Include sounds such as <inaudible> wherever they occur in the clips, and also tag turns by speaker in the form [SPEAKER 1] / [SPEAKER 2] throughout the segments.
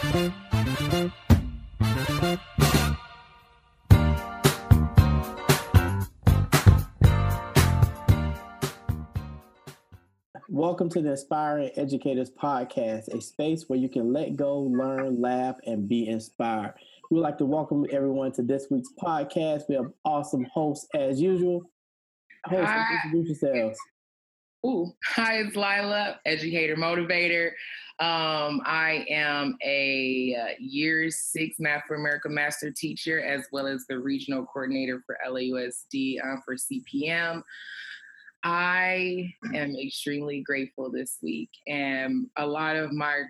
[SPEAKER 1] Welcome to the Inspiring Educators Podcast, a space where you can let go, learn, laugh, and be inspired. We would like to welcome everyone to this week's podcast. We have awesome hosts as usual. Introduce yourselves.
[SPEAKER 2] Ooh, hi, it's Lila, educator motivator. Um, I am a uh, year six Math for America master teacher, as well as the regional coordinator for LAUSD um, for CPM. I am extremely grateful this week, and a lot of my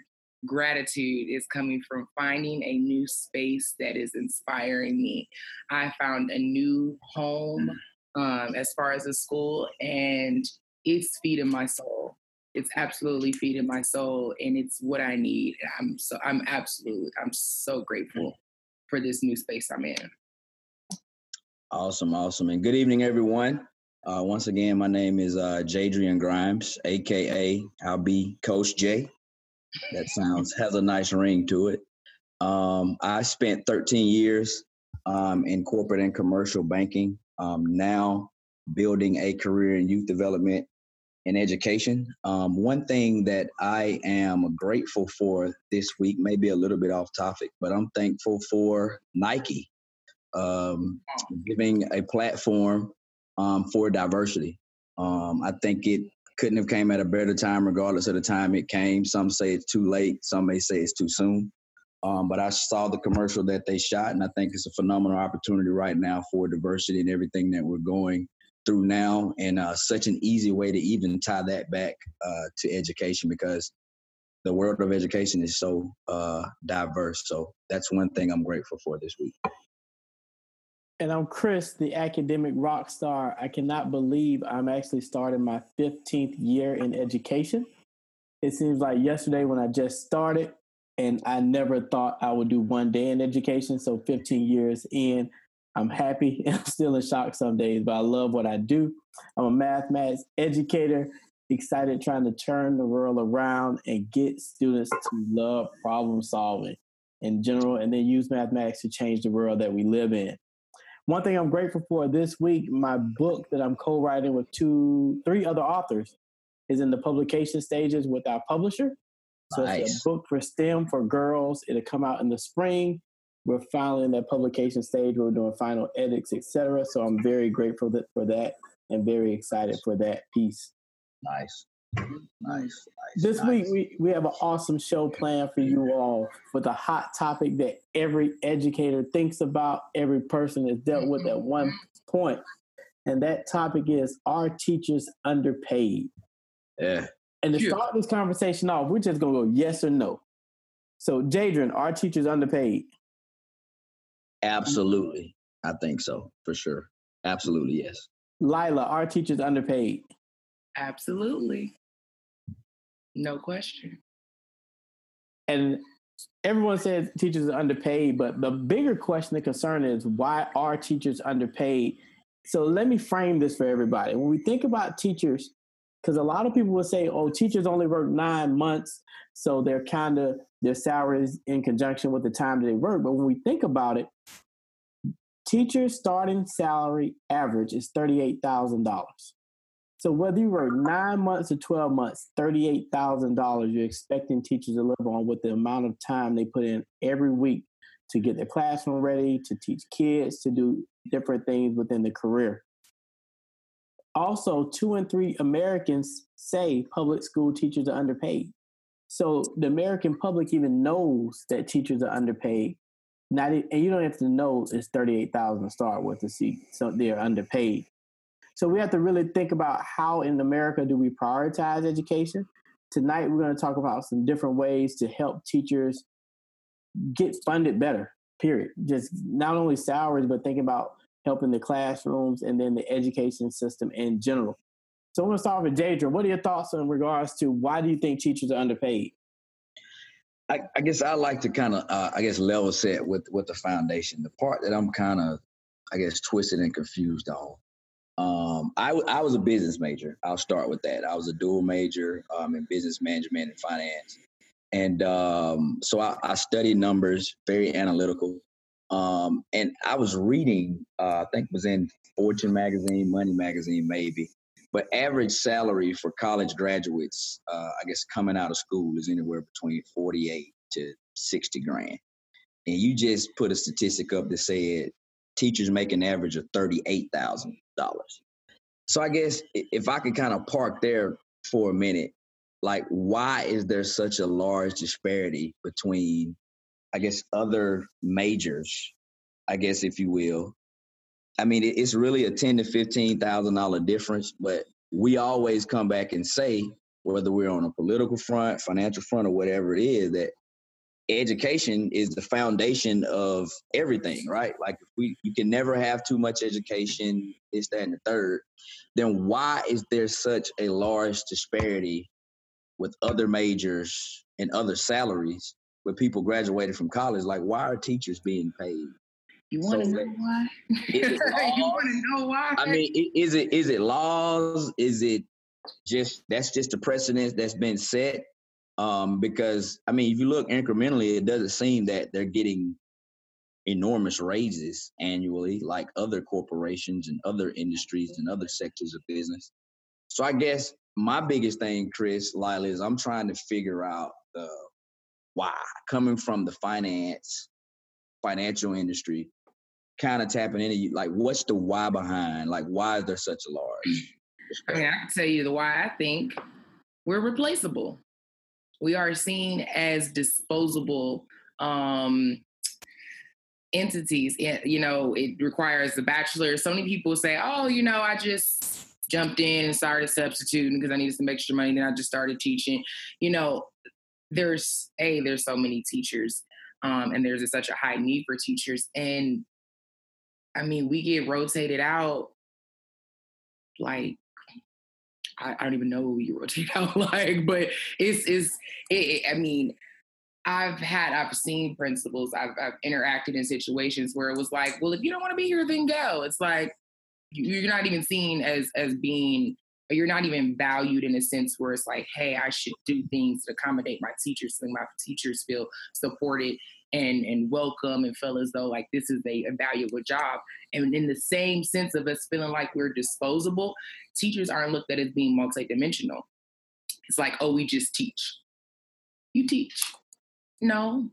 [SPEAKER 2] gratitude is coming from finding a new space that is inspiring me. I found a new home um, as far as a school, and it's feeding my soul. It's absolutely feeding my soul, and it's what I need. I'm so I'm absolutely I'm so grateful for this new space I'm in.
[SPEAKER 3] Awesome, awesome, and good evening, everyone. Uh, once again, my name is uh, Jadrian Grimes, aka I'll be Coach J. That sounds has a nice ring to it. Um, I spent 13 years um, in corporate and commercial banking. Um, now building a career in youth development and education. Um, one thing that I am grateful for this week, maybe a little bit off topic, but I'm thankful for Nike um, giving a platform um, for diversity. Um, I think it couldn't have came at a better time, regardless of the time it came. Some say it's too late. Some may say it's too soon. Um, but I saw the commercial that they shot, and I think it's a phenomenal opportunity right now for diversity and everything that we're going through now, and uh, such an easy way to even tie that back uh, to education because the world of education is so uh, diverse. So that's one thing I'm grateful for this week.
[SPEAKER 1] And I'm Chris, the academic rock star. I cannot believe I'm actually starting my 15th year in education. It seems like yesterday when I just started, and I never thought I would do one day in education. So 15 years in, I'm happy <laughs> and I'm still in shock some days, but I love what I do. I'm a mathematics educator, excited trying to turn the world around and get students to love problem solving in general, and then use mathematics to change the world that we live in. One thing I'm grateful for this week, my book that I'm co-writing with two, three other authors is in the publication stages with our publisher. So nice. it's a book for STEM for girls. It'll come out in the spring. We're finally in that publication stage. We're doing final edits, etc. So I'm very grateful for that and very excited for that piece.
[SPEAKER 3] Nice. Nice, nice.
[SPEAKER 1] This
[SPEAKER 3] nice.
[SPEAKER 1] week we, we have an awesome show planned for you all with a hot topic that every educator thinks about, every person has dealt with at one point. And that topic is are teachers underpaid?
[SPEAKER 3] Yeah.
[SPEAKER 1] And to start this conversation off, we're just gonna go yes or no. So Jadrian, are teachers underpaid? Mm-hmm.
[SPEAKER 3] Absolutely. I think so, for sure. Absolutely, yes.
[SPEAKER 1] Lila, are teachers underpaid?
[SPEAKER 2] Absolutely. No question.
[SPEAKER 1] And everyone says teachers are underpaid, but the bigger question, the concern is why are teachers underpaid? So let me frame this for everybody. When we think about teachers, because a lot of people will say, oh, teachers only work nine months, so they're kind of their salaries in conjunction with the time that they work. But when we think about it, teachers starting salary average is $38,000. So whether you work nine months or 12 months, $38,000, you're expecting teachers to live on with the amount of time they put in every week to get their classroom ready, to teach kids, to do different things within the career. Also, two and three Americans say public school teachers are underpaid. So the American public even knows that teachers are underpaid. Not, and you don't have to know it's 38,000 to start with to see so they're underpaid. So we have to really think about how in America do we prioritize education. Tonight we're going to talk about some different ways to help teachers get funded better. Period. Just not only salaries, but thinking about helping the classrooms and then the education system in general. So I'm going to start with Jadra. What are your thoughts in regards to why do you think teachers are underpaid?
[SPEAKER 3] I, I guess I like to kind of, uh, I guess, level set with with the foundation. The part that I'm kind of, I guess, twisted and confused on um, I, I was a business major. I'll start with that. I was a dual major um, in business management and finance. And um, so I, I studied numbers, very analytical. Um, and I was reading, uh, I think it was in Fortune magazine, Money magazine, maybe. But average salary for college graduates, uh, I guess coming out of school is anywhere between 48 to 60 grand. And you just put a statistic up that said teachers make an average of $38,000. So I guess if I could kind of park there for a minute, like why is there such a large disparity between I guess other majors, I guess if you will. I mean, it's really a ten to fifteen thousand dollar difference, but we always come back and say, whether we're on a political front, financial front, or whatever it is, that education is the foundation of everything, right? Like if we you can never have too much education, this, that, and the third, then why is there such a large disparity with other majors and other salaries where people graduated from college? Like why are teachers being paid?
[SPEAKER 2] You want to so, know why? <laughs> you want to know why?
[SPEAKER 3] I mean, is it is it laws? Is it just that's just a precedent that's been set? Um, because I mean, if you look incrementally, it doesn't seem that they're getting enormous raises annually like other corporations and other industries and other sectors of business. So I guess my biggest thing, Chris Lila, is I'm trying to figure out the why coming from the finance financial industry kind of tapping into like what's the why behind like why is there such a large
[SPEAKER 2] I mean, I can tell you the why I think we're replaceable. We are seen as disposable um, entities. It, you know, it requires a bachelor. So many people say, "Oh, you know, I just jumped in and started substituting because I needed some extra money. Then I just started teaching." You know, there's a there's so many teachers, um, and there's a, such a high need for teachers, and I mean, we get rotated out like I, I don't even know who you rotate <laughs> out like, but it's it's it, it, I mean, I've had I've seen principals, I've I've interacted in situations where it was like, well, if you don't want to be here, then go. It's like you're not even seen as as being you're not even valued in a sense where it's like, hey, I should do things to accommodate my teachers so my teachers feel supported and and welcome and feel as though like this is a, a valuable job. And in the same sense of us feeling like we're disposable, teachers aren't looked at as being multidimensional. It's like, oh, we just teach. You teach. No,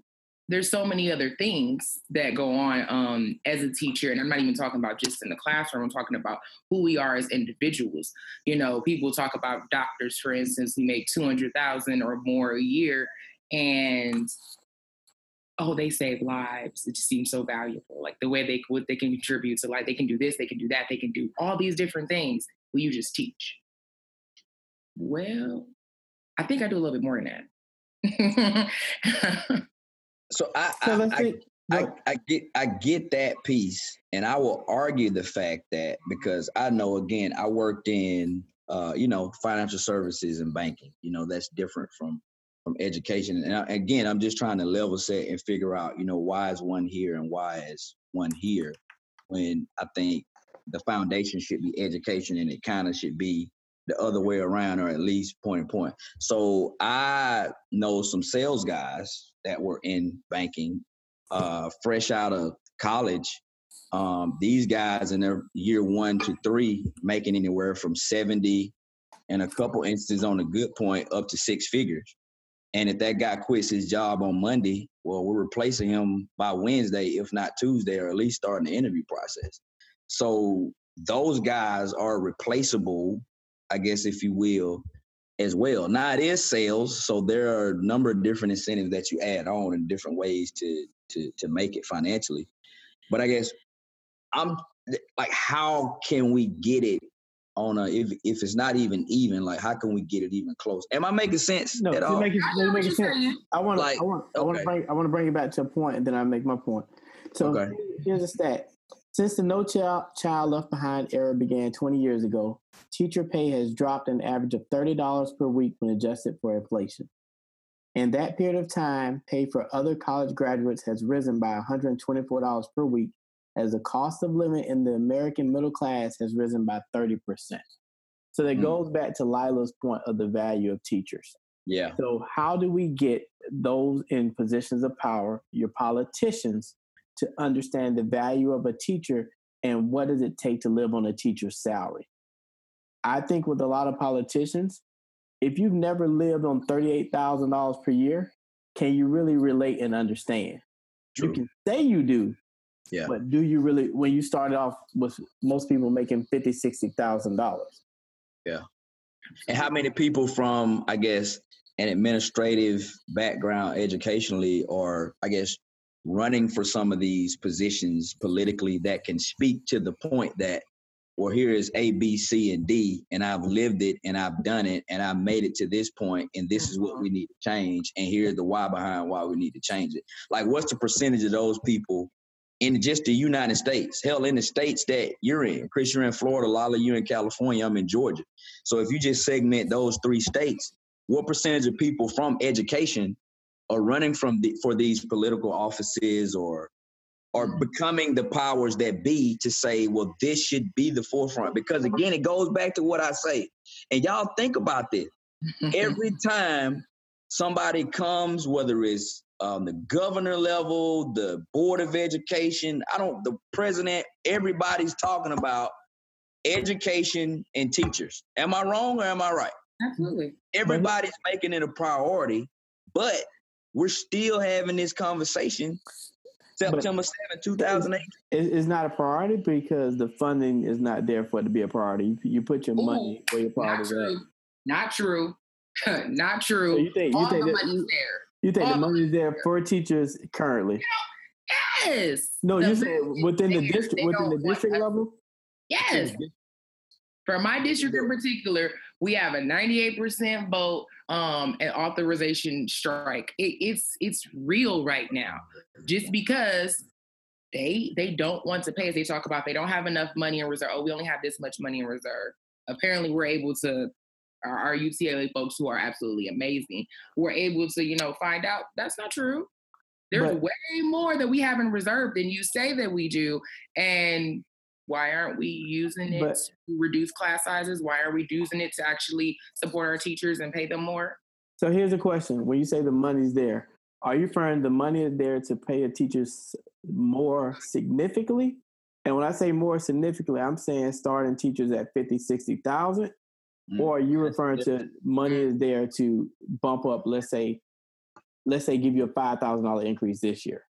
[SPEAKER 2] there's so many other things that go on um, as a teacher and i'm not even talking about just in the classroom i'm talking about who we are as individuals you know people talk about doctors for instance who make 200000 or more a year and oh, they save lives. It just seems so valuable. Like the way they what they can contribute to like they can do this, they can do that, they can do all these different things. Will you just teach? Well, I think I do a little bit more than
[SPEAKER 3] that. <laughs> so I, so I, I, I, I, get I get that piece, and I will argue the fact that because I know again I worked in uh, you know financial services and banking. You know that's different from from education. And again, I'm just trying to level set and figure out, you know, why is one here and why is one here when I think the foundation should be education and it kind of should be the other way around or at least point and point. So I know some sales guys that were in banking, uh, fresh out of college. Um, these guys in their year one to three making anywhere from 70 and a couple instances on a good point up to six figures. And if that guy quits his job on Monday, well, we're replacing him by Wednesday, if not Tuesday, or at least starting the interview process. So those guys are replaceable, I guess, if you will, as well. Now it is sales, so there are a number of different incentives that you add on in different ways to to to make it financially. But I guess I'm like, how can we get it on a if if it's not even even, like how can we get it even close? Am I making sense
[SPEAKER 1] no,
[SPEAKER 3] at all?
[SPEAKER 1] Making, you're making sense. I want like, I want I want to bring I want to bring it back to a point, and then I make my point. So okay. here's a stat. Since the No Child, Child Left Behind era began 20 years ago, teacher pay has dropped an average of $30 per week when adjusted for inflation. In that period of time, pay for other college graduates has risen by $124 per week as the cost of living in the American middle class has risen by 30%. So that mm. goes back to Lila's point of the value of teachers.
[SPEAKER 3] Yeah.
[SPEAKER 1] So, how do we get those in positions of power, your politicians, to understand the value of a teacher and what does it take to live on a teacher's salary? I think with a lot of politicians, if you've never lived on $38,000 per year, can you really relate and understand? True. You can say you do,
[SPEAKER 3] yeah.
[SPEAKER 1] but do you really, when you started off with most people making fifty, sixty thousand dollars?
[SPEAKER 3] Yeah. And how many people from, I guess, an administrative background educationally or I guess running for some of these positions politically that can speak to the point that well here is a b c and d and i've lived it and i've done it and i've made it to this point and this is what we need to change and here's the why behind why we need to change it like what's the percentage of those people in just the united states hell in the states that you're in chris you're in florida Lila you're in california i'm in georgia so if you just segment those three states what percentage of people from education are running from the, for these political offices or or mm-hmm. becoming the powers that be to say, well, this should be the forefront. Because again, it goes back to what I say. And y'all think about this. <laughs> Every time somebody comes, whether it's um, the governor level, the board of education, I don't, the president, everybody's talking about education and teachers. Am I wrong or am I right?
[SPEAKER 2] Absolutely.
[SPEAKER 3] Everybody's making it a priority, but we're still having this conversation September 7, 2008.
[SPEAKER 1] It's not a priority because the funding is not there for it to be a priority. You put your Ooh, money where your priorities
[SPEAKER 2] not true. Not <laughs> true. not true. So
[SPEAKER 1] you think, you think
[SPEAKER 2] the
[SPEAKER 1] that,
[SPEAKER 2] money's there.
[SPEAKER 1] You think the money's there for teachers currently?
[SPEAKER 2] Yes.
[SPEAKER 1] No, you said within the district within the district level?
[SPEAKER 2] Yes. For my district in particular, we have a 98% vote um, an authorization strike. It, it's it's real right now, just because they they don't want to pay. As they talk about, they don't have enough money in reserve. Oh, we only have this much money in reserve. Apparently, we're able to. Our, our UCLA folks who are absolutely amazing, we're able to you know find out that's not true. There's but, way more that we have in reserve than you say that we do, and why aren't we using it but, to reduce class sizes? Why are we using it to actually support our teachers and pay them more?
[SPEAKER 1] So here's a question: When you say the money's there, are you referring the money is there to pay a teacher more significantly? And when I say more significantly, I'm saying starting teachers at 50, 60,000. Mm-hmm. Or are you referring to money is there to bump up, let's say, let's say give you a $5,000 increase this year?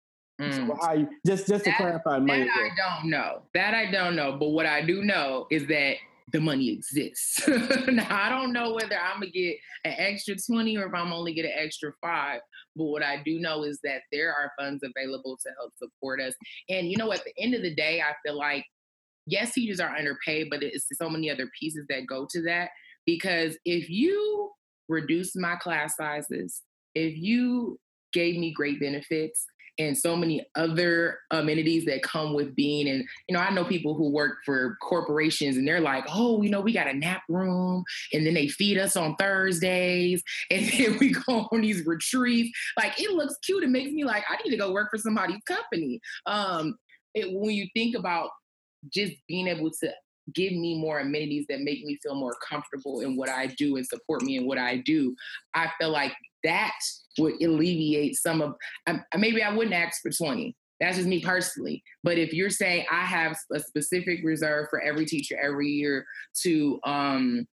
[SPEAKER 1] Mm. So how you just just to that, clarify, money.
[SPEAKER 2] That I don't know. That I don't know. But what I do know is that the money exists. <laughs> now I don't know whether I'm gonna get an extra 20 or if I'm only get an extra five. But what I do know is that there are funds available to help support us. And you know, at the end of the day, I feel like yes, teachers are underpaid, but it's so many other pieces that go to that. Because if you reduce my class sizes, if you gave me great benefits, and so many other amenities that come with being and you know i know people who work for corporations and they're like oh you know we got a nap room and then they feed us on thursdays <laughs> and then we go on these retreats. Like it looks cute. It makes me like i need to go work for somebody's company. Um it, when you think about just being able to give me more amenities that make me feel more comfortable in what I do and support me in what I do, I feel like that would alleviate some of maybe I wouldn't ask for 20. That's just me personally. But if you're saying I have a specific reserve for every teacher every year to um,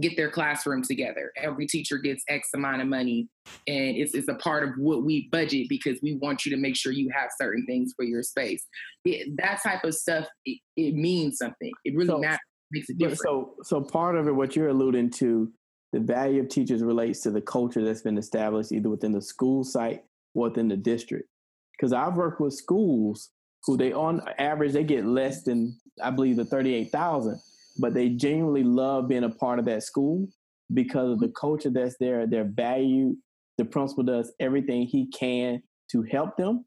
[SPEAKER 2] get their classroom together, every teacher gets X amount of money, and it's, it's a part of what we budget because we want you to make sure you have certain things for your space. It, that type of stuff, it, it means something. It really so, matters. Makes a difference.
[SPEAKER 1] So, so part of it, what you're alluding to the value of teachers relates to the culture that's been established either within the school site or within the district. Because I've worked with schools who they on average they get less than I believe the thirty eight thousand, but they genuinely love being a part of that school because of the culture that's there. Their value, the principal does everything he can to help them,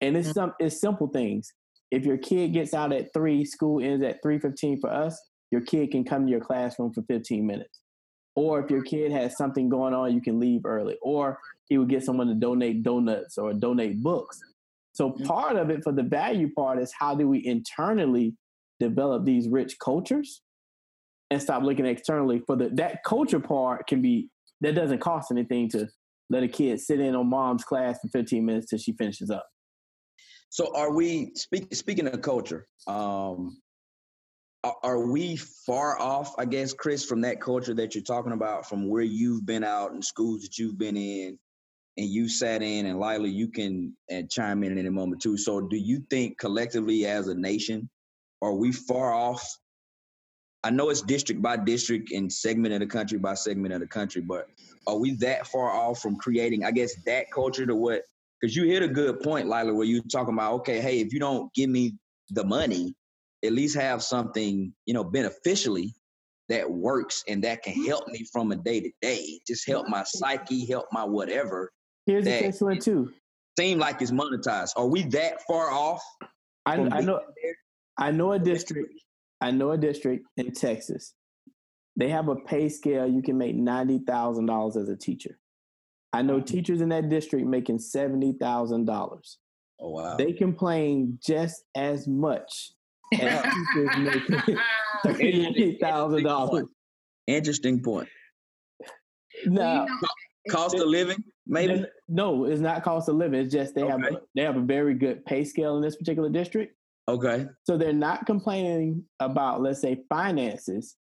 [SPEAKER 1] and it's mm-hmm. some it's simple things. If your kid gets out at three, school ends at three fifteen for us. Your kid can come to your classroom for fifteen minutes or if your kid has something going on, you can leave early. Or he would get someone to donate donuts or donate books. So mm-hmm. part of it for the value part is how do we internally develop these rich cultures and stop looking externally for the that culture part can be that doesn't cost anything to let a kid sit in on mom's class for 15 minutes till she finishes up.
[SPEAKER 3] So are we speak, speaking of culture? Um, are, are we far off, I guess, Chris, from that culture that you're talking about, from where you've been out in schools that you've been in, and you sat in, and Lila, you can and chime in in a moment too. So, do you think collectively as a nation, are we far off? I know it's district by district and segment of the country by segment of the country, but are we that far off from creating, I guess, that culture to what because you hit a good point, Lila, where you're talking about, okay, hey, if you don't give me the money, at least have something, you know, beneficially that works and that can help me from a day to day. Just help my psyche, help my whatever.
[SPEAKER 1] Here's the next one too.
[SPEAKER 3] Seem like it's monetized. Are we that far off?
[SPEAKER 1] I, I know. I know a district. I know a district in Texas. They have a pay scale. You can make ninety thousand dollars as a teacher. I know teachers in that district making seventy thousand dollars.
[SPEAKER 3] Oh wow!
[SPEAKER 1] They complain just as much as <laughs> teachers making <laughs> thirty thousand dollars.
[SPEAKER 3] Interesting point.
[SPEAKER 1] Now,
[SPEAKER 3] cost of living, maybe.
[SPEAKER 1] No, it's not cost of living. It's just they okay. have a, they have a very good pay scale in this particular district.
[SPEAKER 3] Okay.
[SPEAKER 1] So they're not complaining about, let's say, finances.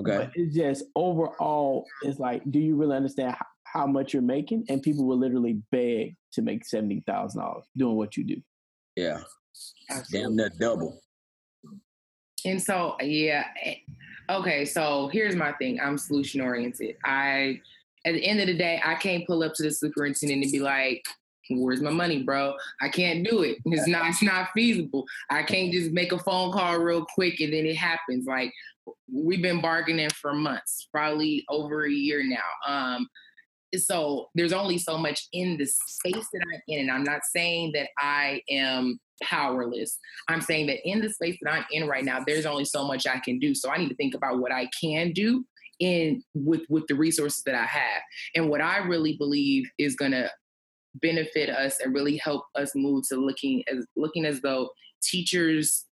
[SPEAKER 3] Okay.
[SPEAKER 1] But it's just overall, it's like, do you really understand how, how much you're making, and people will literally beg to make seventy thousand dollars doing what you do.
[SPEAKER 3] Yeah, damn that double.
[SPEAKER 2] And so, yeah, eh, okay. So here's my thing. I'm solution oriented. I, at the end of the day, I can't pull up to the superintendent and be like, "Where's my money, bro? I can't do it. It's not. It's not feasible. I can't just make a phone call real quick and then it happens. Like we've been bargaining for months, probably over a year now. Um, so there's only so much in the space that I'm in. And I'm not saying that I am powerless. I'm saying that in the space that I'm in right now, there's only so much I can do. So I need to think about what I can do in with with the resources that I have. And what I really believe is gonna benefit us and really help us move to looking as looking as though teachers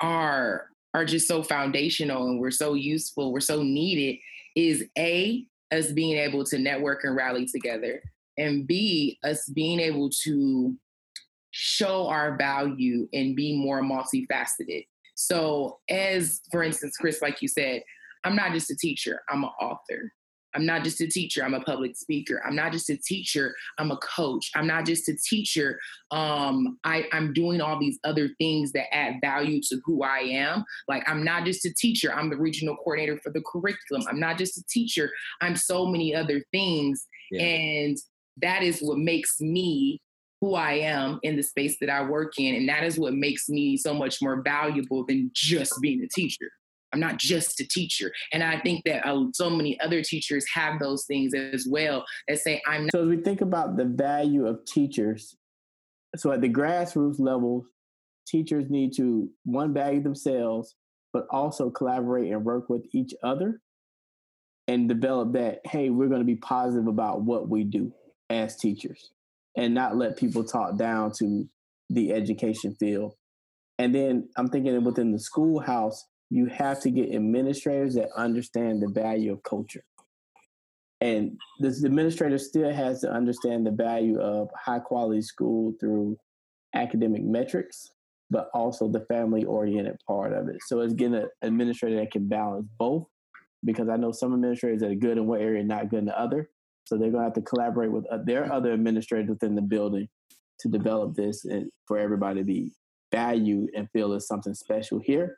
[SPEAKER 2] are are just so foundational and we're so useful, we're so needed is a us being able to network and rally together, and B, us being able to show our value and be more multifaceted. So, as for instance, Chris, like you said, I'm not just a teacher, I'm an author. I'm not just a teacher, I'm a public speaker. I'm not just a teacher, I'm a coach. I'm not just a teacher, um, I, I'm doing all these other things that add value to who I am. Like, I'm not just a teacher, I'm the regional coordinator for the curriculum. I'm not just a teacher, I'm so many other things. Yeah. And that is what makes me who I am in the space that I work in. And that is what makes me so much more valuable than just being a teacher. I'm not just a teacher. And I think that uh, so many other teachers have those things as well that say, I'm not.
[SPEAKER 1] So as we think about the value of teachers, so at the grassroots level, teachers need to, one, value themselves, but also collaborate and work with each other and develop that, hey, we're going to be positive about what we do as teachers and not let people talk down to the education field. And then I'm thinking within the schoolhouse, you have to get administrators that understand the value of culture. And this administrator still has to understand the value of high quality school through academic metrics, but also the family oriented part of it. So it's getting an administrator that can balance both because I know some administrators that are good in one area, not good in the other. So they're going to have to collaborate with uh, their other administrators within the building to develop this and for everybody to be valued and feel it's something special here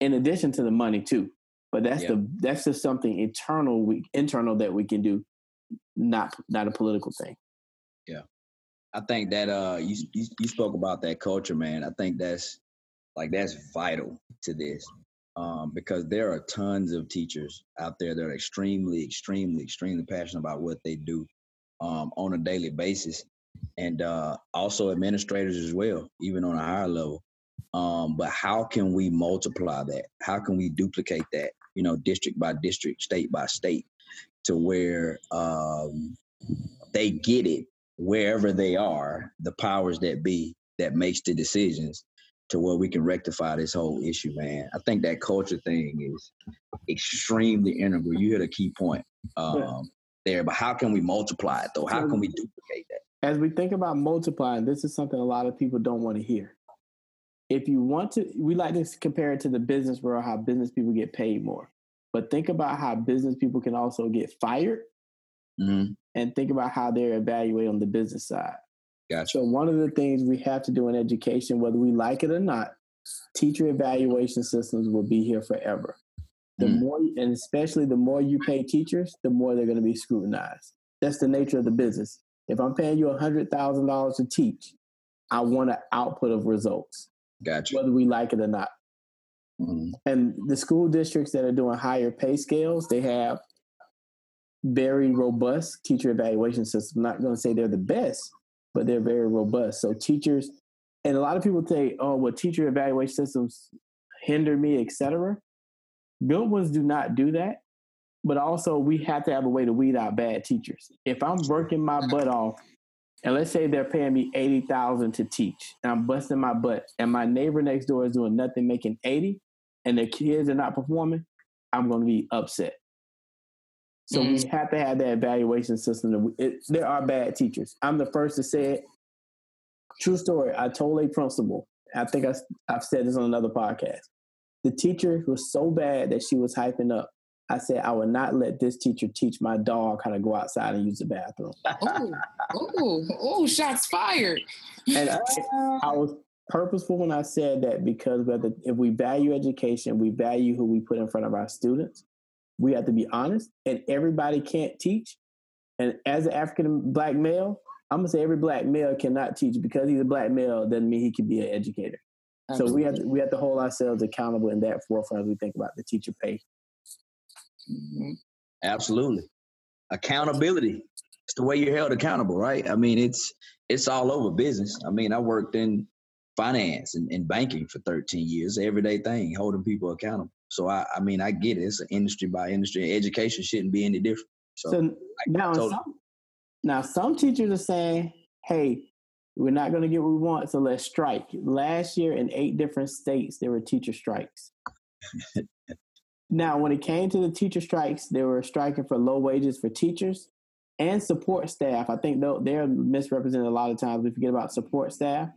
[SPEAKER 1] in addition to the money too. But that's the that's just something internal we internal that we can do, not not a political thing.
[SPEAKER 3] Yeah, I think that uh you you, you spoke about that culture, man. I think that's like that's vital to this. Um, because there are tons of teachers out there that are extremely, extremely, extremely passionate about what they do um, on a daily basis, and uh, also administrators as well, even on a higher level. Um, but how can we multiply that? How can we duplicate that? You know, district by district, state by state, to where um, they get it wherever they are. The powers that be that makes the decisions to where we can rectify this whole issue, man. I think that culture thing is extremely integral. You hit a key point um, yeah. there, but how can we multiply it though? How can we duplicate that?
[SPEAKER 1] As we think about multiplying, this is something a lot of people don't want to hear. If you want to, we like to compare it to the business world, how business people get paid more. But think about how business people can also get fired mm-hmm. and think about how they're evaluated on the business side.
[SPEAKER 3] Gotcha.
[SPEAKER 1] So one of the things we have to do in education, whether we like it or not, teacher evaluation systems will be here forever. The mm. more, and especially the more you pay teachers, the more they're going to be scrutinized. That's the nature of the business. If I'm paying you $100,000 to teach, I want an output of results.
[SPEAKER 3] Gotcha.
[SPEAKER 1] Whether we like it or not. Mm. And the school districts that are doing higher pay scales, they have very robust teacher evaluation systems. I'm not going to say they're the best, but they're very robust. So teachers, and a lot of people say, "Oh, well, teacher evaluation systems hinder me, etc." Good ones do not do that, but also we have to have a way to weed out bad teachers. If I'm working my butt off, and let's say they're paying me eighty thousand to teach, and I'm busting my butt, and my neighbor next door is doing nothing, making eighty, and their kids are not performing, I'm going to be upset. So mm-hmm. we have to have that evaluation system. It, there are bad teachers. I'm the first to say it. True story. I told a principal. I think I, I've said this on another podcast. The teacher was so bad that she was hyping up. I said I would not let this teacher teach my dog how to go outside and use the bathroom.
[SPEAKER 2] oh, oh, oh! Shots fired.
[SPEAKER 1] and I, I <laughs> was purposeful when I said that because whether if we value education, we value who we put in front of our students we have to be honest, and everybody can't teach. And as an African black male, I'm gonna say every black male cannot teach because he's a black male doesn't mean he can be an educator. Absolutely. So we have to, we have to hold ourselves accountable in that forefront as we think about the teacher pay.
[SPEAKER 3] Mm-hmm. Absolutely, accountability. It's the way you're held accountable, right? I mean, it's it's all over business. I mean, I worked in finance and, and banking for 13 years, everyday thing, holding people accountable. So I, I mean, I get it. It's an industry by industry. Education shouldn't be any different. So, so
[SPEAKER 1] now, totally. some, now some teachers are saying, "Hey, we're not going to get what we want, so let's strike." Last year, in eight different states, there were teacher strikes. <laughs> now, when it came to the teacher strikes, they were striking for low wages for teachers and support staff. I think they're misrepresented a lot of times. We forget about support staff.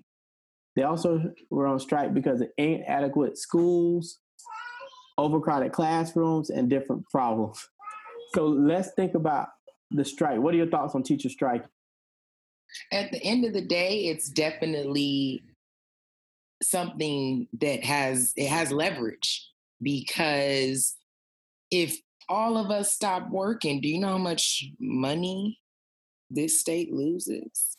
[SPEAKER 1] They also were on strike because of inadequate schools overcrowded classrooms, and different problems. So let's think about the strike. What are your thoughts on teacher strike?
[SPEAKER 2] At the end of the day, it's definitely something that has it has leverage because if all of us stop working, do you know how much money this state loses?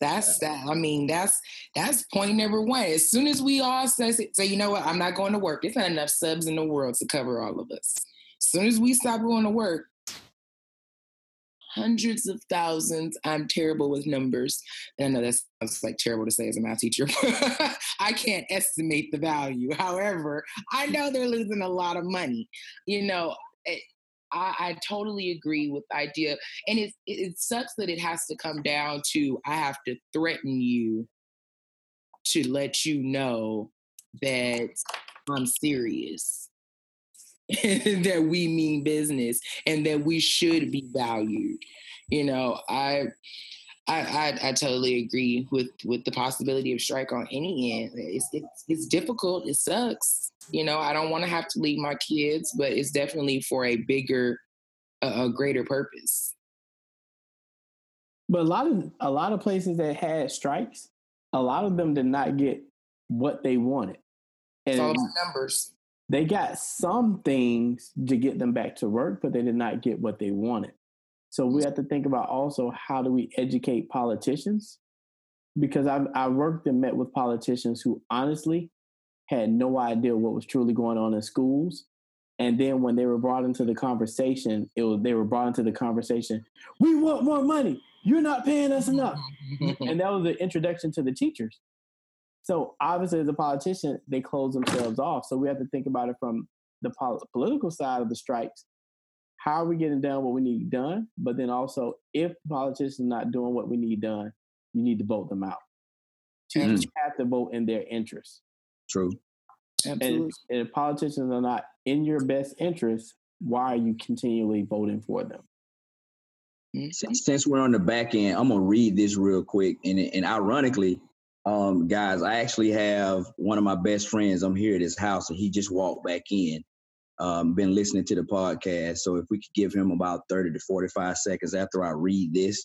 [SPEAKER 2] That's that. I mean, that's that's point number one. As soon as we all say, say, you know what, I'm not going to work. There's not enough subs in the world to cover all of us. As soon as we stop going to work, hundreds of thousands. I'm terrible with numbers. And I know that sounds like terrible to say as a math teacher. <laughs> I can't estimate the value. However, I know they're losing a lot of money. You know, it, I, I totally agree with the idea. And it, it sucks that it has to come down to I have to threaten you to let you know that I'm serious. <laughs> that we mean business and that we should be valued. You know, I I, I, I, totally agree with with the possibility of strike on any end. It's it's, it's difficult. It sucks. You know, I don't want to have to leave my kids, but it's definitely for a bigger, a, a greater purpose.
[SPEAKER 1] But a lot of a lot of places that had strikes, a lot of them did not get what they wanted.
[SPEAKER 2] And it's all about numbers.
[SPEAKER 1] They got some things to get them back to work, but they did not get what they wanted. So we have to think about also how do we educate politicians? Because I've I worked and met with politicians who honestly had no idea what was truly going on in schools. And then when they were brought into the conversation, it was they were brought into the conversation, we want more money. You're not paying us enough. <laughs> and that was the introduction to the teachers. So obviously, as a politician, they close themselves off. So we have to think about it from the pol- political side of the strikes how are we getting done what we need done? But then also, if politicians are not doing what we need done, you need to vote them out. Teachers mm. have to vote in their interest.
[SPEAKER 3] True.
[SPEAKER 1] Absolutely. And, and if politicians are not in your best interest, why are you continually voting for them?
[SPEAKER 3] Mm-hmm. Since we're on the back end, I'm gonna read this real quick. And and ironically, um, guys, I actually have one of my best friends. I'm here at his house, and he just walked back in. Um, been listening to the podcast. So if we could give him about 30 to 45 seconds after I read this,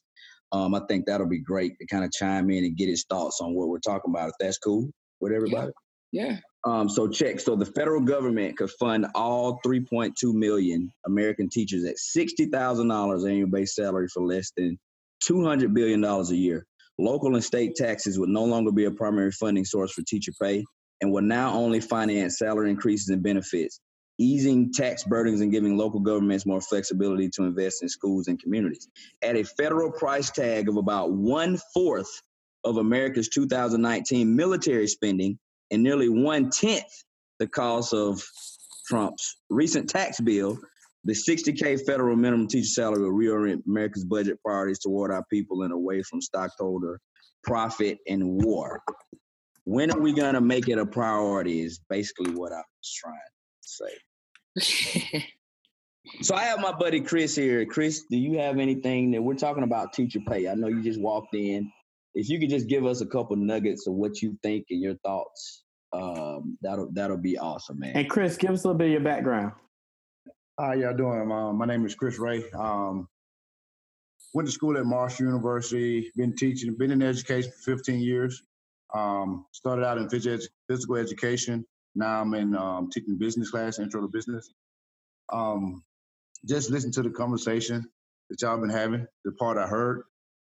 [SPEAKER 3] um, I think that'll be great to kind of chime in and get his thoughts on what we're talking about. If that's cool with everybody.
[SPEAKER 2] Yeah. yeah.
[SPEAKER 3] Um, so check. So the federal government could fund all 3.2 million American teachers at $60,000 annual base salary for less than 200 billion dollars a year. Local and state taxes would no longer be a primary funding source for teacher pay and will now only finance salary increases and benefits easing tax burdens and giving local governments more flexibility to invest in schools and communities. At a federal price tag of about one fourth of America's 2019 military spending and nearly one tenth the cost of Trump's recent tax bill, the 60K federal minimum teacher salary will reorient America's budget priorities toward our people and away from stockholder profit and war. When are we going to make it a priority? Is basically what I was trying to say. <laughs> so I have my buddy Chris here. Chris, do you have anything that we're talking about teacher pay? I know you just walked in. If you could just give us a couple nuggets of what you think and your thoughts, um, that'll that'll be awesome, man.
[SPEAKER 1] And Chris, give us a little bit of your background.
[SPEAKER 4] How y'all doing? Um, my name is Chris Ray. Um, went to school at Marshall University. Been teaching, been in education for 15 years. Um, started out in physical education. Now I'm in um, teaching business class, intro to business. Um, just listen to the conversation that y'all been having. The part I heard.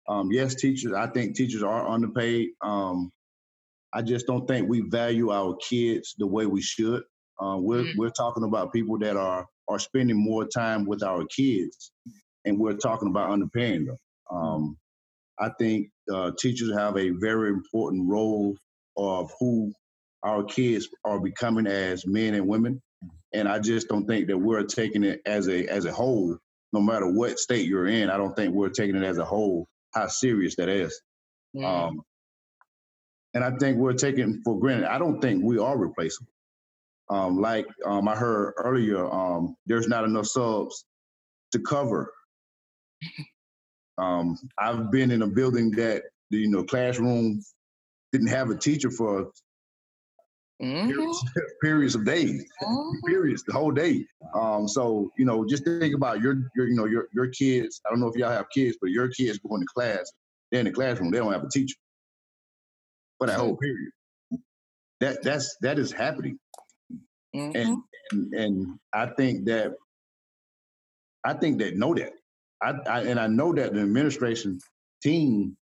[SPEAKER 4] Um, yes, teachers. I think teachers are underpaid. Um, I just don't think we value our kids the way we should. Uh, we're mm. we're talking about people that are are spending more time with our kids, and we're talking about underpaying them. Um, I think uh, teachers have a very important role of who our kids are becoming as men and women. And I just don't think that we're taking it as a as a whole, no matter what state you're in. I don't think we're taking it as a whole how serious that is. Mm. Um, and I think we're taking for granted. I don't think we are replaceable. Um, like um, I heard earlier, um, there's not enough subs to cover. Um, I've been in a building that you know classroom didn't have a teacher for Mm-hmm. Periods, <laughs> periods, of days, mm-hmm. periods, the whole day. Um, so you know, just think about your, your, you know, your your kids. I don't know if y'all have kids, but your kids going to class. They're in the classroom. They don't have a teacher for that whole period. That that's that is happening, mm-hmm. and, and and I think that I think they know that. I, I and I know that the administration team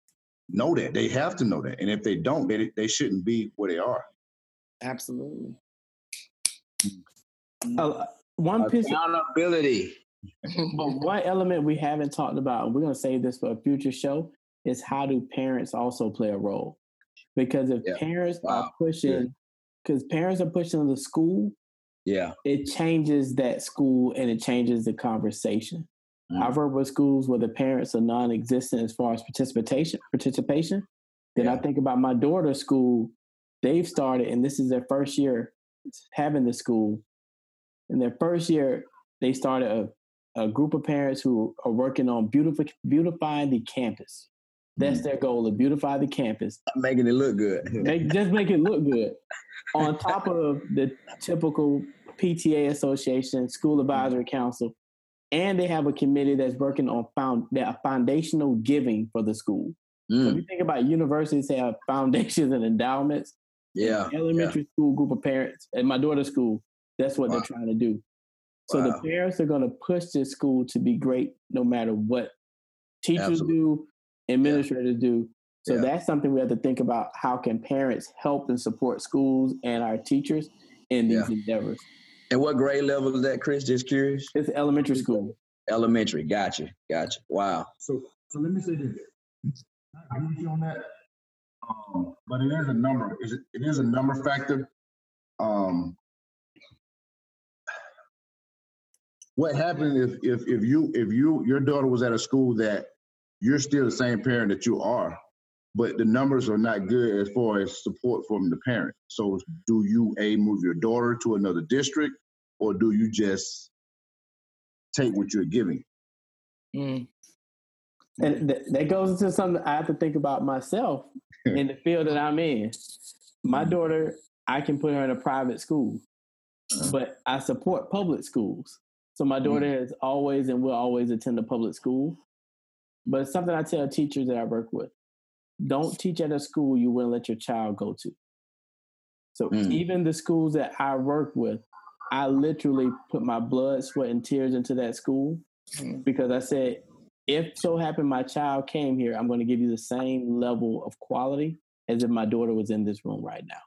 [SPEAKER 4] know that they have to know that, and if they don't, they they shouldn't be where they are.
[SPEAKER 2] Absolutely.
[SPEAKER 1] Uh, one piece
[SPEAKER 3] accountability. <laughs>
[SPEAKER 1] but one element we haven't talked about, we're going to save this for a future show, is how do parents also play a role? Because if yeah. parents wow. are pushing, because parents are pushing the school,
[SPEAKER 3] yeah,
[SPEAKER 1] it changes that school and it changes the conversation. Mm. I've worked with schools where the parents are non-existent as far as participation. Participation. Then yeah. I think about my daughter's school they've started, and this is their first year having the school. In their first year, they started a, a group of parents who are working on beautiful, beautifying the campus. That's their goal to beautify the campus.
[SPEAKER 3] Making it look good. <laughs>
[SPEAKER 1] Make, just make it look good. On <laughs> top of the typical PTA association, school advisory council, and they have a committee that's working on found that foundational giving for the school. Mm. So if you think about universities have <laughs> foundations and endowments,
[SPEAKER 3] yeah.
[SPEAKER 1] Elementary
[SPEAKER 3] yeah.
[SPEAKER 1] school group of parents at my daughter's school. That's what wow. they're trying to do. So wow. the parents are going to push this school to be great no matter what teachers Absolutely. do, administrators yeah. do. So yeah. that's something we have to think about. How can parents help and support schools and our teachers in these yeah. endeavors?
[SPEAKER 3] And what grade level is that, Chris? Just curious.
[SPEAKER 1] It's elementary school.
[SPEAKER 3] Elementary. Gotcha. Gotcha. Wow.
[SPEAKER 4] So, so let me say this. I agree with you on that. Um, but it is a number. It is a number factor. Um, what happened if if if you if you your daughter was at a school that you're still the same parent that you are, but the numbers are not good as far as support from the parent. So, do you a move your daughter to another district, or do you just take what you're giving?
[SPEAKER 2] Mm.
[SPEAKER 1] And th- that goes into something I have to think about myself <laughs> in the field that I'm in. My
[SPEAKER 4] Mm-hmm.
[SPEAKER 1] daughter, I can put her in a private school,
[SPEAKER 4] Uh-huh.
[SPEAKER 1] but I support public schools. So my daughter
[SPEAKER 4] Mm-hmm.
[SPEAKER 1] is always and will always attend a public school. But it's something I tell teachers that I work with. Don't teach at a school you wouldn't let your child go to. So
[SPEAKER 3] Mm.
[SPEAKER 1] even the schools that I work with, I literally put my blood, sweat, and tears into that school
[SPEAKER 2] Mm.
[SPEAKER 1] because I said, if so happened my child came here, I'm going to give you the same level of quality as if my daughter was in this room right now.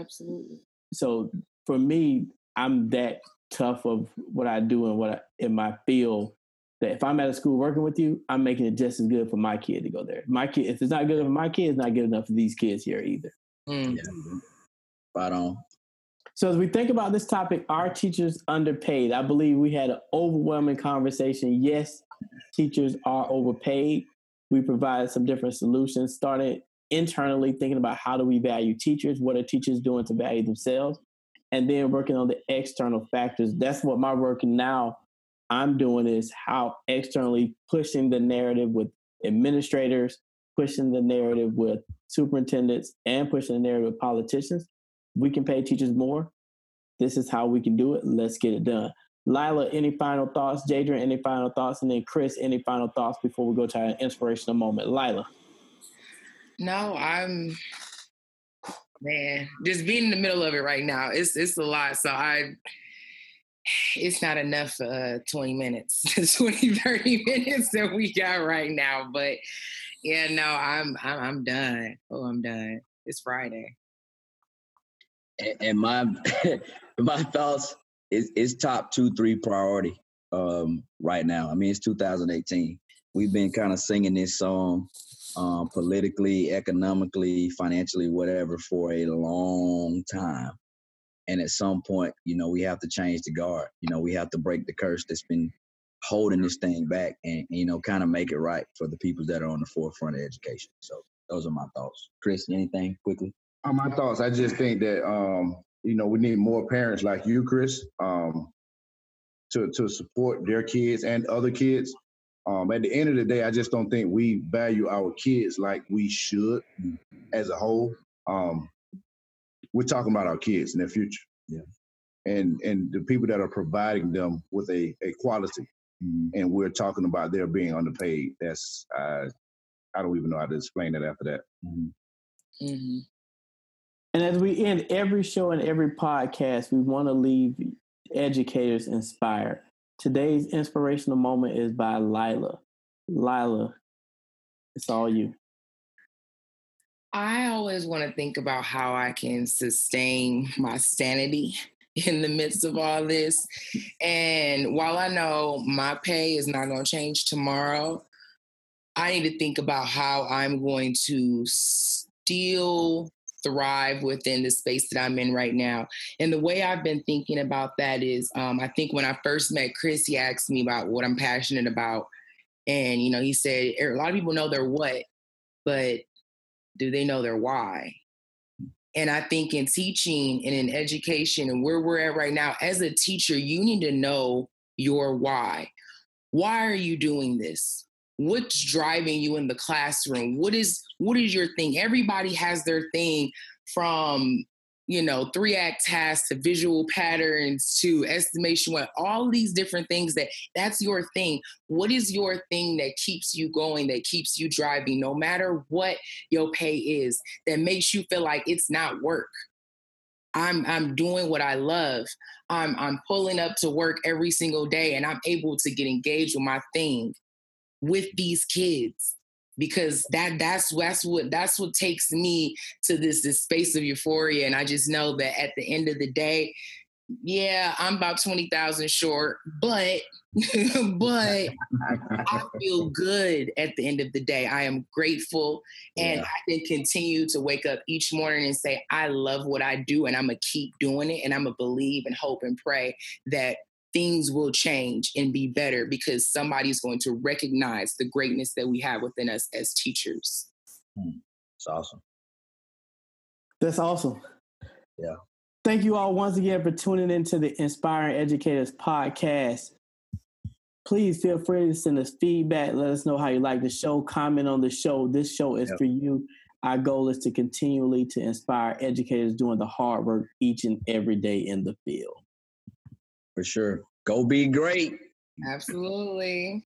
[SPEAKER 2] Absolutely.
[SPEAKER 1] So for me, I'm that tough of what I do and what I, in my field that if I'm at a school working with you, I'm making it just as good for my kid to go there. My kid, if it's not good for my kid, it's not good enough for these kids here either.
[SPEAKER 2] Mm.
[SPEAKER 3] Yeah. Spot on.
[SPEAKER 1] So as we think about this topic, are teachers underpaid? I believe we had an overwhelming conversation. Yes, teachers are overpaid. We provided some different solutions, started internally thinking about how do we value teachers, what are teachers doing to value themselves, and then working on the external factors. That's what my work now I'm doing is how externally pushing the narrative with administrators, pushing the narrative with superintendents, and pushing the narrative with politicians we can pay teachers more. This is how we can do it. Let's get it done. Lila, any final thoughts? Jadrian, any final thoughts? And then Chris, any final thoughts before we go to our inspirational moment? Lila.
[SPEAKER 2] No, I'm man, just being in the middle of it right now. It's it's a lot. So I it's not enough uh 20 minutes, <laughs> 20, 30 <laughs> minutes that we got right now. But yeah, no, I'm I'm I'm done. Oh, I'm done. It's Friday.
[SPEAKER 3] And, my <laughs> my thoughts is is top two three priority um, right now. I mean, it's 2018. We've been kind of singing this song um, politically, economically, financially, whatever, for a long time. And at some point, you know, we have to change the guard. You know, we have to break the curse that's been holding this thing back and, you know, kind of make it right for the people that are on the forefront of education. So those are my thoughts. Chris, anything quickly?
[SPEAKER 4] Uh, my thoughts. I just think that um, you know we need more parents like you, Chris, um, to to support their kids and other kids. Um, at the end of the day, I just don't think we value our kids like we should as a whole. Um, we're talking about our kids and their future,
[SPEAKER 3] Yeah.
[SPEAKER 4] and and the people that are providing them with a a quality, and we're talking about their being underpaid. That's uh, I don't even know how to explain that after that.
[SPEAKER 2] hmm
[SPEAKER 1] And as we end every show and every podcast, we want to leave educators inspired. Today's inspirational moment is by Lila. Lila, it's all you.
[SPEAKER 2] I always want to think about how I can sustain my sanity <laughs> in the midst of all this. And while I know my pay is not going to change tomorrow, I need to think about how I'm going to still thrive within the space that I'm in right now. And the way I've been thinking about that is um, I think when I first met Chris, he asked me about what I'm passionate about. And, you know, he said, a lot of people know their what, but do they know their why? And I think in teaching and in education and where we're at right now, as a teacher, you need to know your why. Why are you doing this? What's driving you in the classroom? What is what is your thing? Everybody has their thing from you know three act tasks to visual patterns to estimation what all these different things that that's your thing. What is your thing that keeps you going that keeps you driving no matter what your pay is that makes you feel like it's not work? I'm i'm doing what i love. I'm i'm pulling up to work every single day and i'm able to get engaged with my thing with these kids because that that's that's what that's what takes me to this this space of euphoria and i just know that at the end of the day yeah i'm about 20000 short but <laughs> but I feel <laughs> good at the end of the day. I am grateful and
[SPEAKER 3] Yeah.
[SPEAKER 2] I can continue to wake up each morning and say, I love what I do and I'm going to keep doing it. And I'm going to believe and hope and pray that things will change and be better because somebody's going to recognize the greatness that we have within us as teachers. Hmm.
[SPEAKER 3] It's awesome.
[SPEAKER 1] That's awesome.
[SPEAKER 3] Yeah.
[SPEAKER 1] Thank you all once again for tuning into the Inspiring Educators podcast. Please feel free to send us feedback. Let us know how you like the show. Comment on the show. This show is yep. for you. Our goal is to continually to inspire educators doing the hard work each and every day in the field.
[SPEAKER 3] For sure. Go be great.
[SPEAKER 2] Absolutely.